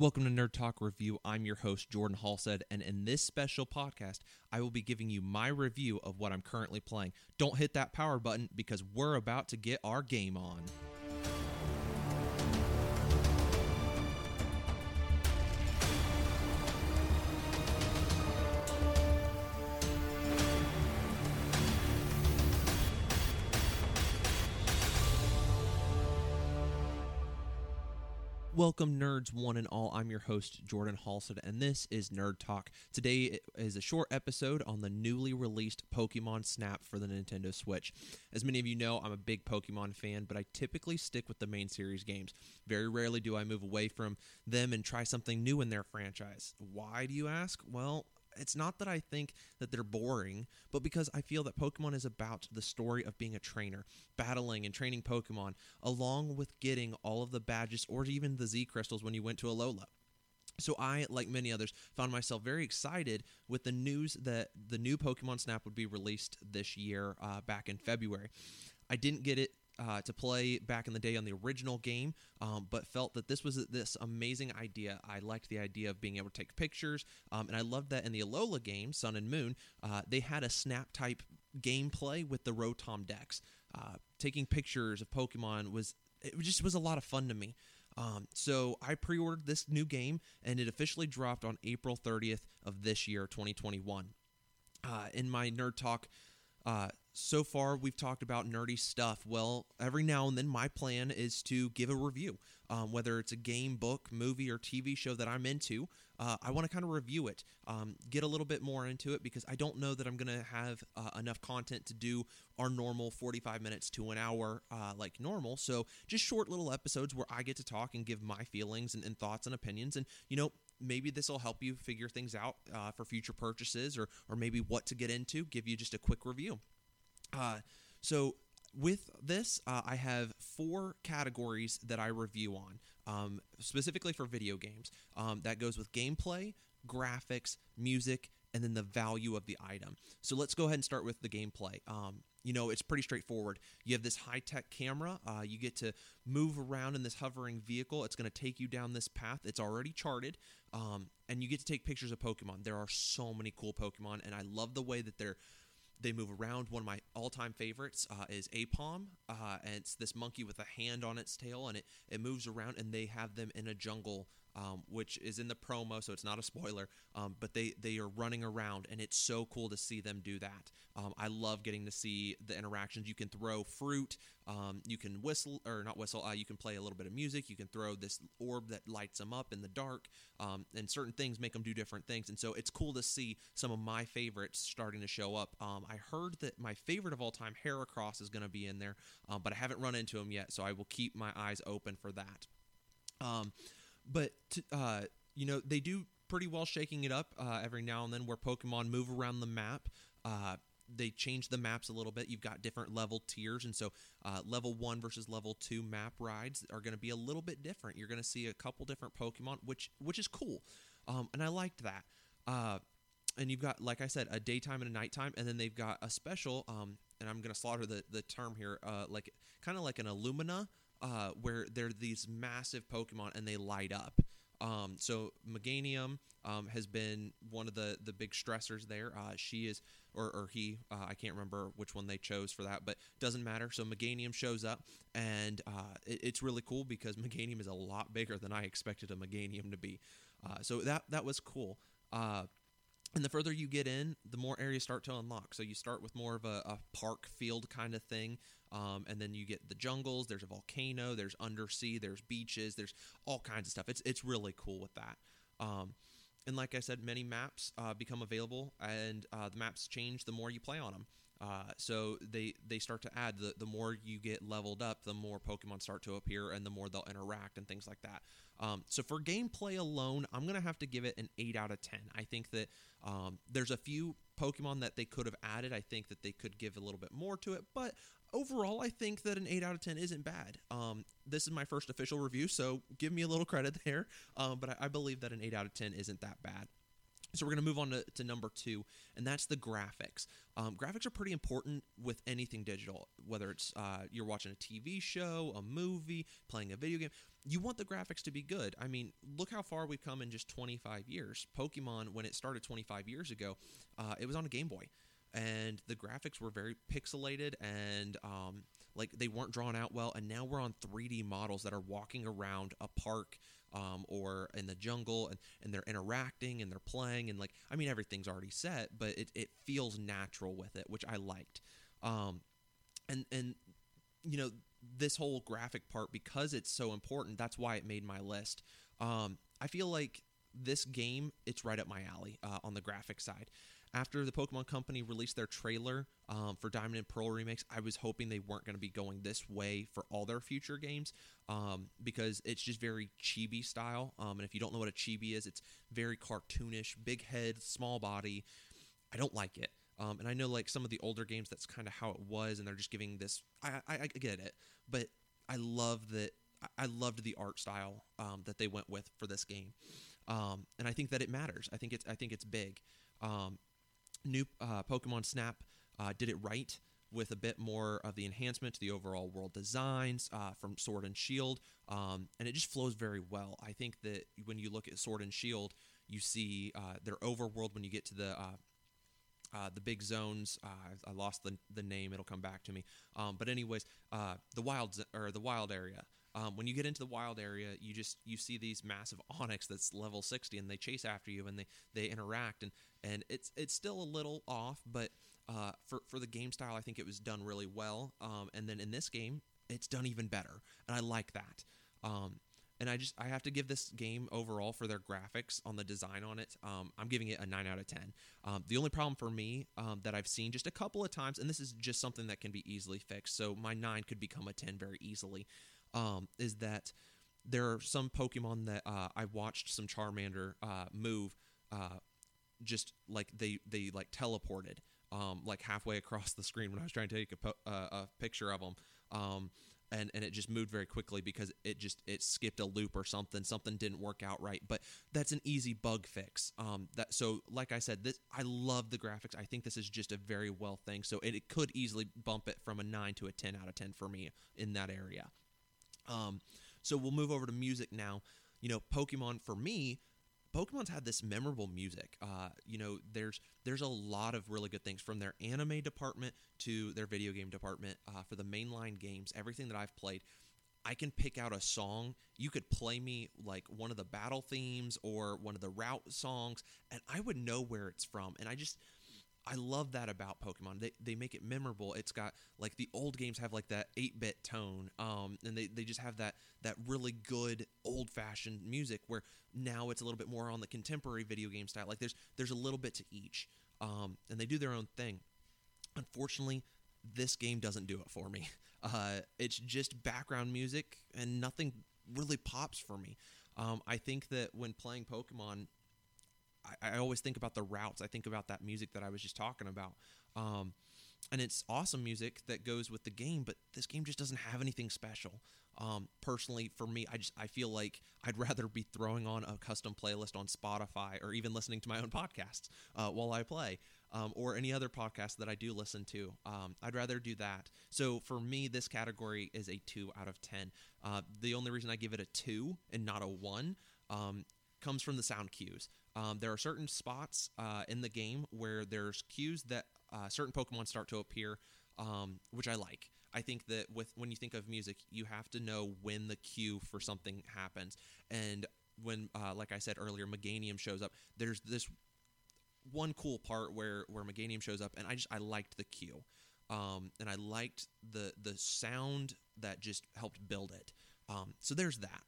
Welcome to Nerd Talk Review. I'm your host, Jordan Halstead, and in this special podcast, I will be giving you my review of what I'm currently playing. Don't hit that power button because we're about to get our game on. Welcome, nerds, one and all. I'm your host, Jordan Halstead, and this is Nerd Talk. Today is a short episode on the newly released Pokemon Snap for the Nintendo Switch. As many of you know, I'm a big Pokemon fan, but I typically stick with the main series games. Very rarely do I move away from them and try something new in their franchise. Why, do you ask? Well, it's not that I think that they're boring, but because I feel that Pokemon is about the story of being a trainer, battling and training Pokemon, along with getting all of the badges or even the Z crystals when you went to Alola. So I, like many others, found myself very excited with the news that the new Pokemon Snap would be released this year, uh, back in February. I didn't get it uh, to play back in the day on the original game, um, but felt that this was this amazing idea. I liked the idea of being able to take pictures, um, and I loved that in the Alola game, Sun and Moon, uh, they had a snap type gameplay with the Rotom Dex. Uh, taking pictures of Pokemon was it just was a lot of fun to me. Um, so I pre-ordered this new game, and it officially dropped on April 30th of this year, 2021. Uh, in my nerd talk uh, so far, we've talked about nerdy stuff. Well, every now and then, my plan is to give a review. Um, whether it's a game, book, movie, or TV show that I'm into, uh, I want to kind of review it, um, get a little bit more into it because I don't know that I'm going to have uh, enough content to do our normal 45 minutes to an hour uh, like normal. So, just short little episodes where I get to talk and give my feelings and, and thoughts and opinions. And, you know, maybe this will help you figure things out uh, for future purchases or, or maybe what to get into, give you just a quick review. Uh, so with this, uh, I have four categories that I review on, um, specifically for video games. Um, that goes with gameplay, graphics, music, and then the value of the item. So let's go ahead and start with the gameplay. Um, you know, it's pretty straightforward. You have this high tech camera. Uh, you get to move around in this hovering vehicle. It's going to take you down this path. It's already charted. Um, and you get to take pictures of Pokemon. There are so many cool Pokemon, and I love the way that they're they move around. One of my all-time favorites uh, is Aipom, uh, and it's this monkey with a hand on its tail, and it, it moves around. And they have them in a jungle um, which is in the promo, so it's not a spoiler. Um, but they they are running around, and it's so cool to see them do that. Um, I love getting to see the interactions. You can throw fruit, um, you can whistle or not whistle. Uh, you can play a little bit of music. You can throw this orb that lights them up in the dark, um, and certain things make them do different things. And so it's cool to see some of my favorites starting to show up. Um, I heard that my favorite of all time, Heracross, is going to be in there, but I haven't run into him yet, so I will keep my eyes open for that. Um, but uh, you know they do pretty well shaking it up uh, every now and then where Pokemon move around the map. Uh, they change the maps a little bit. You've got different level tiers, and so uh, level one versus level two map rides are going to be a little bit different. You're going to see a couple different Pokemon, which which is cool, um, and I liked that. Uh, and you've got, like I said, a daytime and a nighttime, and then they've got a special. Um, and I'm going to slaughter the the term here, uh, like kind of like an Illumina uh, where they're these massive Pokemon and they light up. Um, so Meganium um, has been one of the the big stressors there. Uh, she is, or, or he, uh, I can't remember which one they chose for that, but doesn't matter. So Meganium shows up, and uh, it, it's really cool because Meganium is a lot bigger than I expected a Meganium to be. Uh, so that that was cool. Uh, and the further you get in, the more areas start to unlock. So you start with more of a, a park field kind of thing, um, and then you get the jungles. There's a volcano. There's undersea. There's beaches. There's all kinds of stuff. It's it's really cool with that. Um, and like I said, many maps uh, become available, and uh, the maps change the more you play on them. Uh, so they they start to add the the more you get leveled up, the more Pokemon start to appear, and the more they'll interact and things like that. Um, so for gameplay alone, I'm gonna have to give it an eight out of ten. I think that um, there's a few Pokemon that they could have added. I think that they could give a little bit more to it, but overall, I think that an 8 out of 10 isn't bad. Um, this is my first official review, so give me a little credit there. Um, but I, I, believe that an 8 out of 10 isn't that bad. So we're going to move on to, to number two, and that's the graphics. Um, graphics are pretty important with anything digital, whether it's uh, you're watching a TV show, a movie, playing a video game. You want the graphics to be good. I mean, look how far we've come in just 25 years. Pokemon, when it started 25 years ago, uh, it was on a Game Boy, and the graphics were very pixelated and um, like they weren't drawn out well. And now we're on 3D models that are walking around a park um, or in the jungle and, and they're interacting and they're playing and like I mean everything's already set, but it, it feels natural with it, which I liked. Um, and and you know this whole graphic part because it's so important. That's why it made my list. Um, I feel like this game it's right up my alley uh, on the graphic side after the Pokemon Company released their trailer um, for Diamond and Pearl remakes, I was hoping they weren't going to be going this way for all their future games um, because it's just very chibi style. Um, and if you don't know what a chibi is, it's very cartoonish, big head, small body. I don't like it. Um, and I know like some of the older games, that's kind of how it was, and they're just giving this. I, I, I get it, but I love that. I loved the art style um, that they went with for this game, um, and I think that it matters. I think it's I think it's big. Um, new uh, Pokemon Snap uh, did it right with a bit more of the enhancement to the overall world designs uh, from Sword and Shield, um, and it just flows very well. I think that when you look at Sword and Shield, you see uh, their overworld when you get to the uh, uh, the big zones. Uh, I lost the, the name; it'll come back to me. Um, but anyways, uh, the wild or the wild area. Um, when you get into the wild area, you just you see these massive Onix that's level sixty, and they chase after you, and they they interact, and and it's it's still a little off, but uh, for for the game style, I think it was done really well. Um, and then in this game, it's done even better, and I like that. Um, and I just I have to give this game overall for their graphics on the design on it. Um, I'm giving it a nine out of ten. Um, the only problem for me um, that I've seen just a couple of times, and this is just something that can be easily fixed, so my nine could become a ten very easily, um, is that there are some Pokemon that uh, I watched some Charmander uh, move, uh, just like they they like teleported, um, like halfway across the screen when I was trying to take a, po- uh, a picture of them. Um, and and it just moved very quickly because it just it skipped a loop or something. Something didn't work out right. But that's an easy bug fix. Um that so like i said this i love the graphics. I think this is just a very well thing. So it, it could easily bump it from a 9 to a 10 out of 10 for me in that area um so we'll move over to music now you know pokemon for me Pokemon's had this memorable music. Uh, you know, there's there's a lot of really good things from their anime department to their video game department uh, for the mainline games. Everything that I've played, I can pick out a song. You could play me like one of the battle themes or one of the route songs, and I would know where it's from. And I just I love that about Pokemon. They, they make it memorable. It's got like the old games have like that 8-bit tone. Um, and they, they just have that that really good old-fashioned music where now it's a little bit more on the contemporary video game style. Like there's there's a little bit to each. Um, and they do their own thing. Unfortunately, this game doesn't do it for me. Uh, it's just background music and nothing really pops for me. Um, I think that when playing Pokemon, I, I, always think about the routes. I think about that music that I was just talking about. Um, and it's awesome music that goes with the game, but this game just doesn't have anything special. Um, personally, for me, I just I feel like I'd rather be throwing on a custom playlist on Spotify or even listening to my own podcasts uh, while I play, um, or any other podcast that I do listen to. Um, I'd rather do that. So for me, this category is a two out of ten. Uh, the only reason I give it a two and not a one um, comes from the sound cues. Um, there are certain spots uh, in the game where there's cues that uh, certain Pokemon start to appear, um, which I like. I think that with when you think of music, you have to know when the cue for something happens, and when, uh, like I said earlier, Meganium shows up. There's this one cool part where where Meganium shows up, and I just I liked the cue, um, and I liked the the sound that just helped build it. Um, so there's that.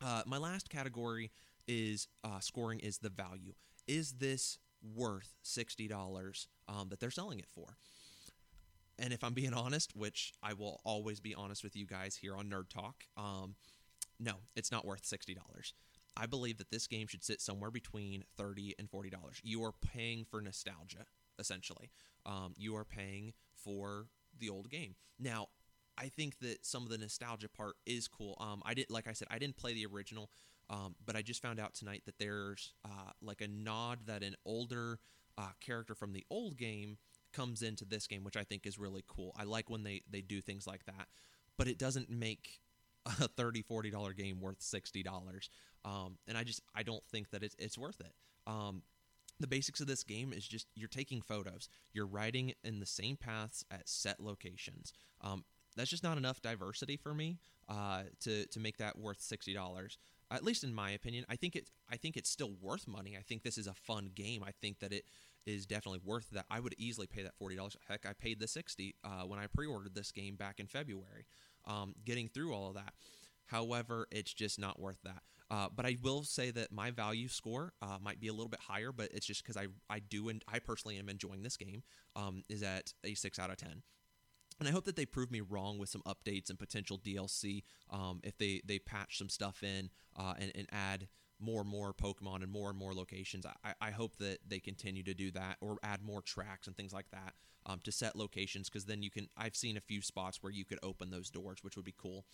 Uh, my last category is uh, scoring is the value. Is this worth sixty dollars um, that they're selling it for? And if I'm being honest, which I will always be honest with you guys here on Nerd Talk, um, no, it's not worth sixty dollars. I believe that this game should sit somewhere between thirty and forty dollars. You are paying for nostalgia, essentially. Um, you are paying for the old game. Now, I think that some of the nostalgia part is cool. Um, I did, like I said, I didn't play the original, Um, but I just found out tonight that there's uh, like a nod that an older uh, character from the old game comes into this game, which I think is really cool. I like when they they do things like that, but it doesn't make a 30 40 dollar game worth 60 dollars um, and i just i don't think that it's, it's worth it um, the basics of this game is just you're taking photos you're riding in the same paths at set locations um, that's just not enough diversity for me uh, to to make that worth sixty dollars. At least in my opinion, I think it. I think it's still worth money. I think this is a fun game. I think that it is definitely worth that. I would easily pay that forty dollars. Heck, I paid the sixty uh, when I pre-ordered this game back in February. Um, getting through all of that. However, it's just not worth that. Uh, but I will say that my value score uh, might be a little bit higher, but it's just because I I do and I personally am enjoying this game. Um, is at a six out of ten. And I hope that they prove me wrong with some updates and potential DLC. Um, if they they patch some stuff in uh, and, and add more and more Pokemon and more and more locations. I, I hope that they continue to do that or add more tracks and things like that um, to set locations because then you can. I've seen a few spots where you could open those doors, which would be cool.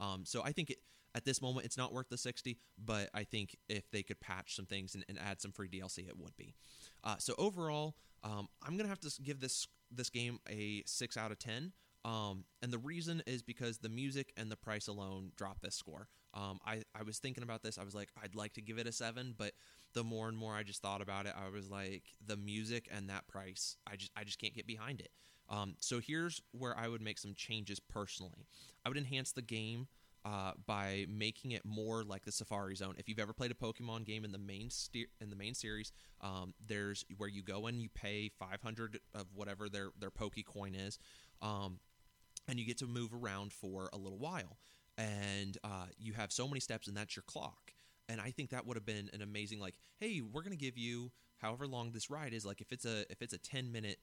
Um, so I think it, at this moment it's not worth the 60, but I think if they could patch some things and, and add some free DLC, it would be. Uh, so overall, um, I'm gonna have to give this this game a six out of ten. Um, and the reason is because the music and the price alone drop this score. Um, I, I was thinking about this. I was like, I'd like to give it a seven, but the more and more I just thought about it, I was like, the music and that price, I just I just can't get behind it. Um, so here's where I would make some changes personally. I would enhance the game uh, by making it more like the Safari Zone. If you've ever played a Pokemon game in the main in the main series, um, there's where you go and you pay 500 of whatever their their Pokecoin is, um, and you get to move around for a little while. And uh, you have so many steps, and that's your clock. And I think that would have been an amazing like, hey, we're gonna give you however long this ride is. Like if it's a if it's a 10 minute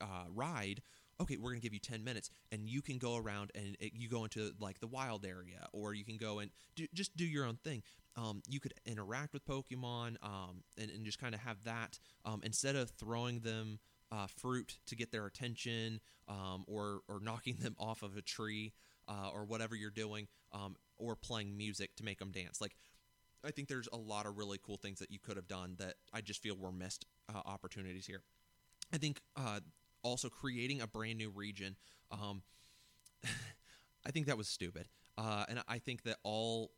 uh, ride, okay, we're going to give you 10 minutes and you can go around and it, you go into like the wild area or you can go and do, just do your own thing. Um, you could interact with Pokemon um, and, and, just kind of have that um, instead of throwing them uh, fruit to get their attention um, or, or knocking them off of a tree uh, or whatever you're doing um, or playing music to make them dance. Like, I think there's a lot of really cool things that you could have done that I just feel were missed uh, opportunities here. I think uh, also creating a brand new region. Um, I think that was stupid, uh, and I think that all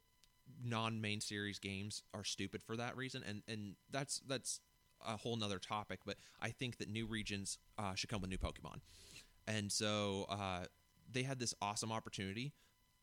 non-main series games are stupid for that reason, and and that's that's a whole nother topic. But I think that new regions uh, should come with new Pokemon, and so uh, they had this awesome opportunity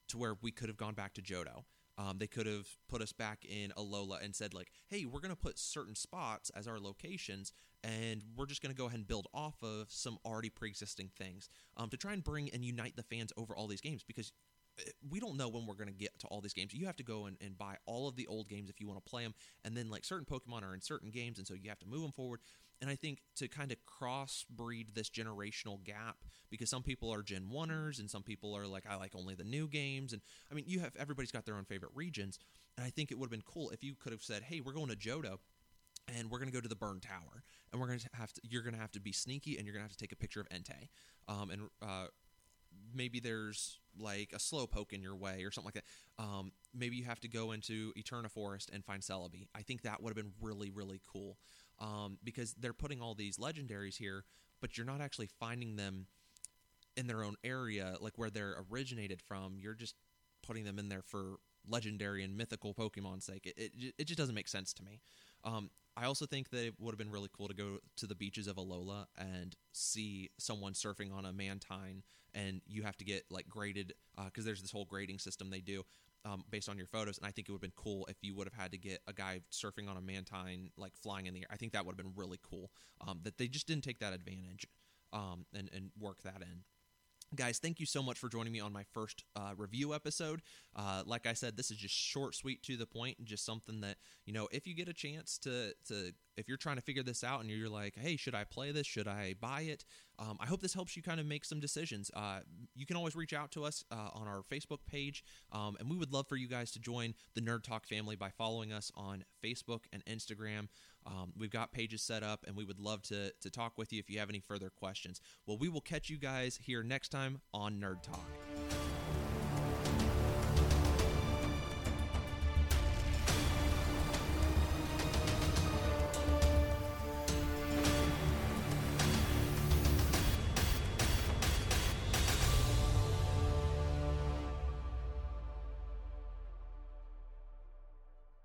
to where we could have gone back to Johto. Um, they could have put us back in Alola and said like, "Hey, we're going to put certain spots as our locations, and we're just going to go ahead and build off of some already pre-existing things um, to try and bring and unite the fans over all these games because eh, we don't know when we're going to get to all these games. You have to go and, and buy all of the old games if you want to play them, and then like certain Pokemon are in certain games, and so you have to move them forward. And I think to kind of crossbreed this generational gap, because some people are Gen Oneers and some people are like, I like only the new games. And I mean, you have everybody's got their own favorite regions. And I think it would have been cool if you could have said, Hey, we're going to Johto and we're going to go to the burn tower and we're going to have to you're going to have to be sneaky and you're going to have to take a picture of entei. Um, and uh, maybe there's like a slowpoke in your way or something like that. Um, maybe you have to go into eterna forest and find celebi. I think that would have been really really cool. Um, because they're putting all these legendaries here but you're not actually finding them in their own area like where they're originated from. You're just putting them in there for legendary and mythical Pokemon's sake. It, it, it just doesn't make sense to me. Um, I also think that it would have been really cool to go to the beaches of Alola and see someone surfing on a Mantine, and you have to get like graded because uh, there's this whole grading system they do um, based on your photos. And I think it would have been cool if you would have had to get a guy surfing on a Mantine, like flying in the air. I think that would have been really cool. Um, that they just didn't take that advantage um, and and work that in. Guys, thank you so much for joining me on my first uh, review episode. Uh, like I said, this is just short, sweet, to the point, and just something that you know, if you get a chance to to if you're trying to figure this out and you're like, hey, should I play this? Should I buy it? Um, I hope this helps you kind of make some decisions. Uh, you can always reach out to us uh, on our Facebook page, um, and we would love for you guys to join the Nerd Talk family by following us on Facebook and Instagram. Um, we've got pages set up, and we would love to, to talk with you if you have any further questions. Well, we will catch you guys here next time on Nerd Talk.